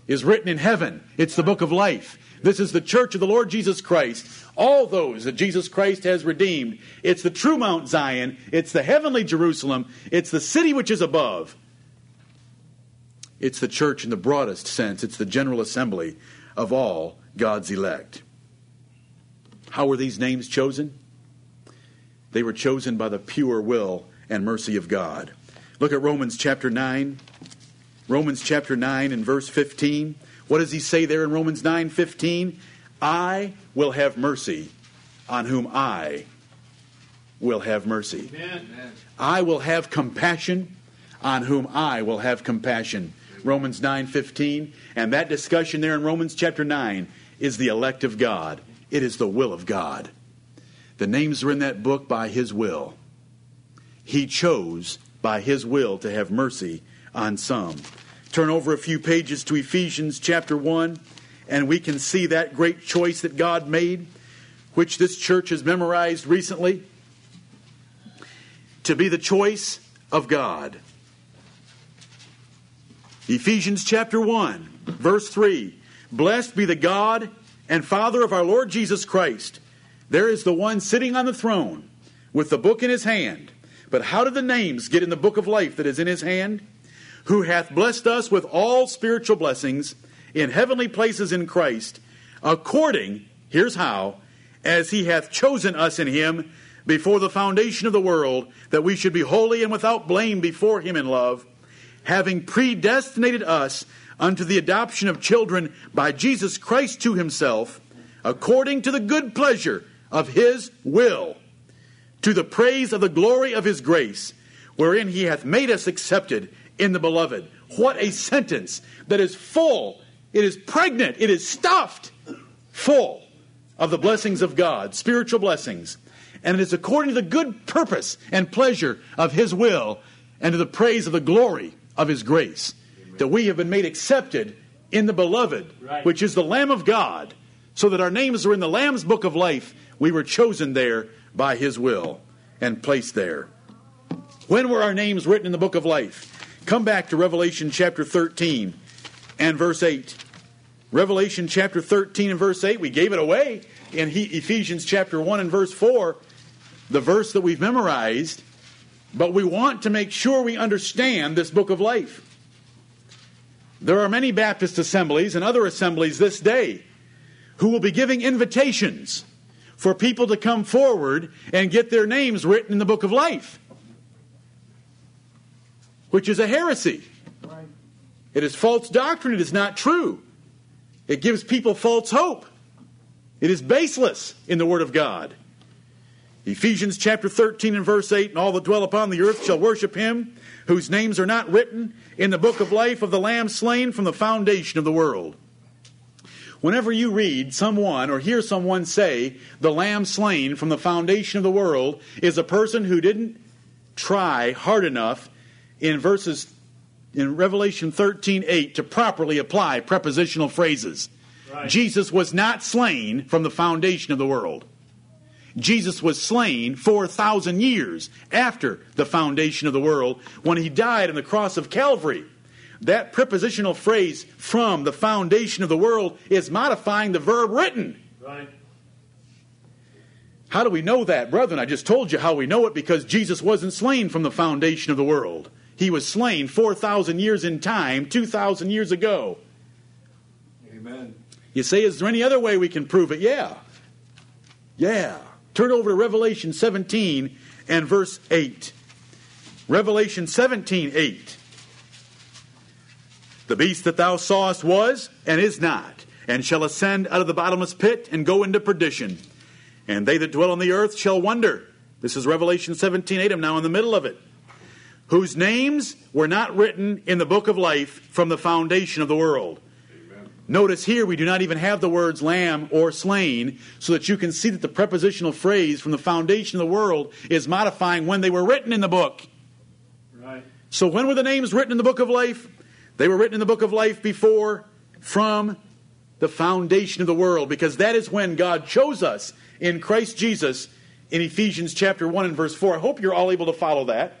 is written in heaven. It's the book of life. This is the church of the Lord Jesus Christ. All those that Jesus Christ has redeemed. It's the true Mount Zion. It's the heavenly Jerusalem. It's the city which is above. It's the church in the broadest sense. It's the general assembly of all God's elect. How were these names chosen? They were chosen by the pure will and mercy of God. Look at Romans chapter 9. Romans chapter 9 and verse 15. What does he say there in Romans 9 15? I will have mercy on whom I will have mercy. Amen. I will have compassion on whom I will have compassion. Romans 9:15 and that discussion there in Romans chapter 9 is the elect of God. It is the will of God. The names are in that book by His will. He chose by His will to have mercy on some. Turn over a few pages to Ephesians chapter 1, and we can see that great choice that God made, which this church has memorized recently, to be the choice of God. Ephesians chapter 1, verse 3 Blessed be the God and Father of our Lord Jesus Christ. There is the one sitting on the throne with the book in his hand. But how do the names get in the book of life that is in his hand? Who hath blessed us with all spiritual blessings in heavenly places in Christ, according, here's how, as he hath chosen us in him before the foundation of the world, that we should be holy and without blame before him in love, having predestinated us unto the adoption of children by Jesus Christ to himself, according to the good pleasure of his will, to the praise of the glory of his grace, wherein he hath made us accepted in the beloved. What a sentence that is full, it is pregnant, it is stuffed full of the blessings of God, spiritual blessings. And it is according to the good purpose and pleasure of his will and to the praise of the glory of his grace that we have been made accepted in the beloved, right. which is the Lamb of God, so that our names are in the Lamb's book of life. We were chosen there by his will and placed there. When were our names written in the book of life? Come back to Revelation chapter 13 and verse 8. Revelation chapter 13 and verse 8, we gave it away in Ephesians chapter 1 and verse 4, the verse that we've memorized, but we want to make sure we understand this book of life. There are many Baptist assemblies and other assemblies this day who will be giving invitations for people to come forward and get their names written in the book of life, which is a heresy. It is false doctrine. It is not true. It gives people false hope. It is baseless in the Word of God. Ephesians chapter 13 and verse 8 And all that dwell upon the earth shall worship him, whose names are not written in the book of life of the Lamb slain from the foundation of the world. Whenever you read someone or hear someone say, the lamb slain from the foundation of the world is a person who didn't try hard enough in verses in Revelation 13 8 to properly apply prepositional phrases. Right. Jesus was not slain from the foundation of the world. Jesus was slain 4,000 years after the foundation of the world when he died on the cross of Calvary. That prepositional phrase, from the foundation of the world, is modifying the verb written. Right. How do we know that, brethren? I just told you how we know it because Jesus wasn't slain from the foundation of the world. He was slain 4,000 years in time, 2,000 years ago. Amen. You say, is there any other way we can prove it? Yeah. Yeah. Turn over to Revelation 17 and verse 8. Revelation 17, 8. The beast that thou sawest was and is not, and shall ascend out of the bottomless pit and go into perdition. And they that dwell on the earth shall wonder. This is Revelation 17, 8. I'm now in the middle of it whose names were not written in the book of life from the foundation of the world. Amen. Notice here we do not even have the words lamb or slain, so that you can see that the prepositional phrase from the foundation of the world is modifying when they were written in the book. Right. So when were the names written in the book of life? They were written in the book of life before, from the foundation of the world, because that is when God chose us in Christ Jesus in Ephesians chapter 1 and verse 4. I hope you're all able to follow that.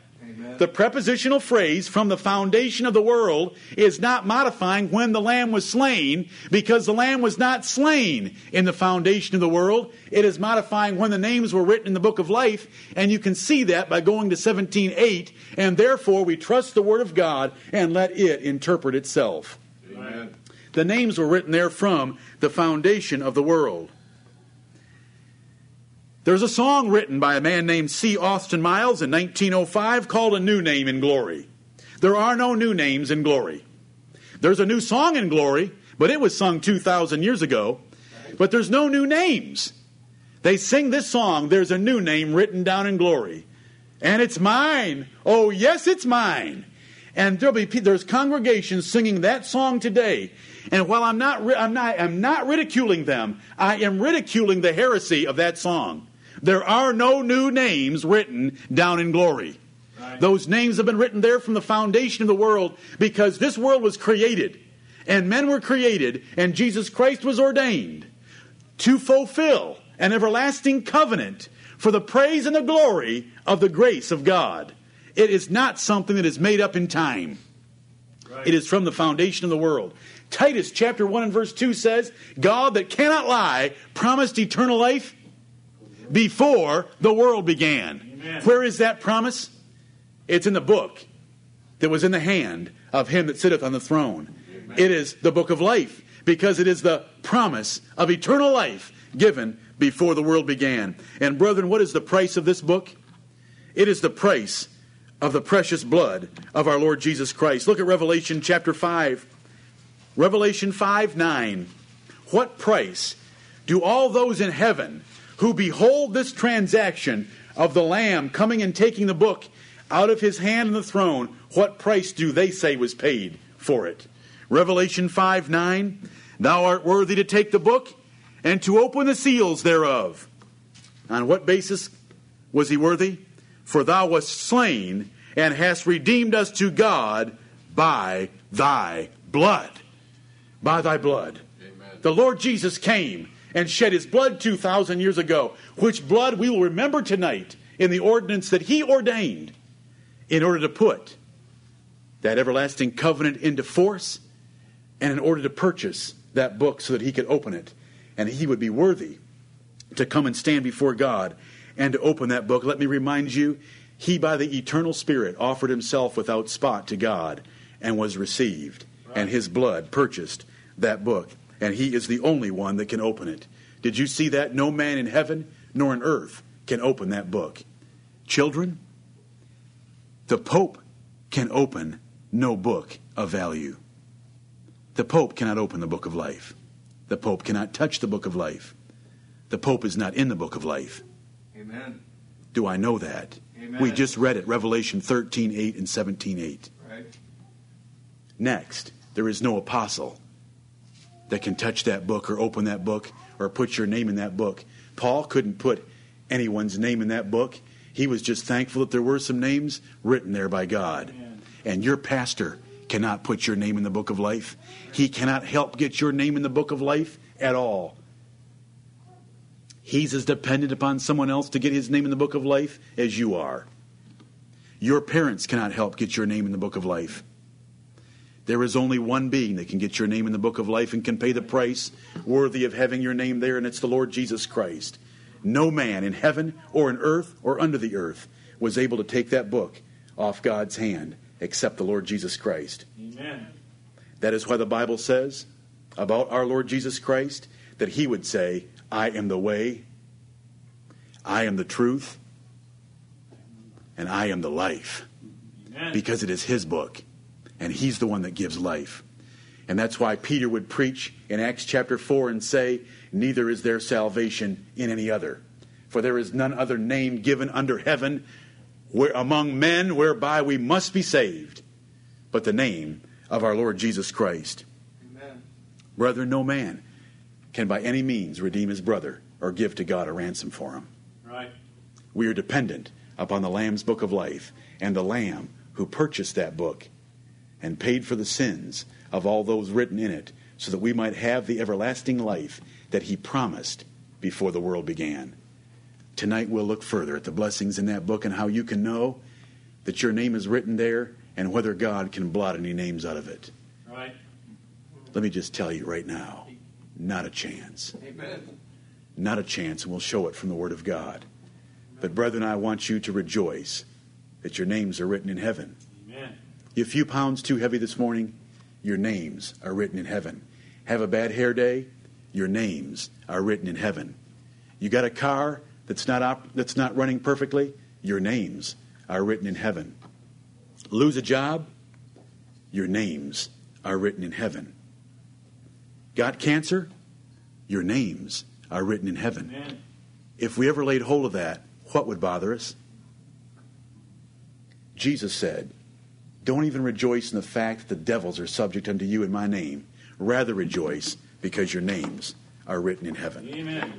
The prepositional phrase from the foundation of the world is not modifying when the lamb was slain because the lamb was not slain in the foundation of the world. It is modifying when the names were written in the book of life, and you can see that by going to 17:8, and therefore we trust the word of God and let it interpret itself. Amen. The names were written there from the foundation of the world. There's a song written by a man named C. Austin Miles in 1905 called A New Name in Glory. There are no new names in glory. There's a new song in glory, but it was sung 2,000 years ago. But there's no new names. They sing this song, There's a New Name Written Down in Glory. And it's mine. Oh, yes, it's mine. And there'll be there's congregations singing that song today. And while I'm not I'm not I'm not ridiculing them, I am ridiculing the heresy of that song. There are no new names written down in glory. Right. Those names have been written there from the foundation of the world because this world was created and men were created and Jesus Christ was ordained to fulfill an everlasting covenant for the praise and the glory of the grace of God. It is not something that is made up in time. Right. It is from the foundation of the world. Titus chapter 1 and verse 2 says, God that cannot lie promised eternal life before the world began. Amen. Where is that promise? It's in the book that was in the hand of him that sitteth on the throne. Amen. It is the book of life because it is the promise of eternal life given before the world began. And brethren, what is the price of this book? It is the price of the precious blood of our Lord Jesus Christ. Look at Revelation chapter 5. Revelation 5 9. What price do all those in heaven who behold this transaction of the Lamb coming and taking the book out of his hand on the throne, what price do they say was paid for it? Revelation 5 9, Thou art worthy to take the book and to open the seals thereof. On what basis was he worthy? For thou wast slain and hast redeemed us to God by thy blood. By thy blood. Amen. The Lord Jesus came and shed his blood 2,000 years ago, which blood we will remember tonight in the ordinance that he ordained in order to put that everlasting covenant into force and in order to purchase that book so that he could open it. And he would be worthy to come and stand before God and to open that book. Let me remind you, he by the eternal Spirit offered himself without spot to God and was received, and his blood purchased that book and he is the only one that can open it. Did you see that? No man in heaven nor in earth can open that book. Children, the Pope can open no book of value. The Pope cannot open the book of life. The Pope cannot touch the book of life. The Pope is not in the book of life. Amen. Do I know that? Amen. We just read it, Revelation 13 8 and 17 8. Right. Next, there is no apostle that can touch that book or open that book or put your name in that book. Paul couldn't put anyone's name in that book. He was just thankful that there were some names written there by God. Amen. And your pastor cannot put your name in the book of life. He cannot help get your name in the book of life at all. He's as dependent upon someone else to get his name in the book of life as you are. Your parents cannot help get your name in the book of life. There is only one being that can get your name in the book of life and can pay the price worthy of having your name there, and it's the Lord Jesus Christ. No man in heaven or in earth or under the earth was able to take that book off God's hand except the Lord Jesus Christ. Amen. That is why the Bible says about our Lord Jesus Christ that he would say, I am the way, I am the truth, and I am the life. Amen. Because it is his book, and he's the one that gives life. And that's why Peter would preach in Acts chapter 4 and say, Neither is there salvation in any other. For there is none other name given under heaven where, among men whereby we must be saved, but the name of our Lord Jesus Christ. Amen. Brethren, no man can by any means redeem his brother or give to God a ransom for him. Right. We are dependent upon the Lamb's book of life and the Lamb who purchased that book and paid for the sins of all those written in it so that we might have the everlasting life that he promised before the world began. Tonight we'll look further at the blessings in that book and how you can know that your name is written there and whether God can blot any names out of it. Right. Let me just tell you right now not a chance. Amen. Not a chance, and we'll show it from the Word of God. But, brethren, I want you to rejoice that your names are written in heaven. You a few pounds too heavy this morning, your names are written in heaven. Have a bad hair day, your names are written in heaven. You got a car that's not op- that's not running perfectly, your names are written in heaven. Lose a job, your names are written in heaven. Got cancer, your names are written in heaven. Amen. If we ever laid hold of that, what would bother us? Jesus said, Don't even rejoice in the fact that the devils are subject unto you in my name. Rather rejoice because your names are written in heaven. Amen.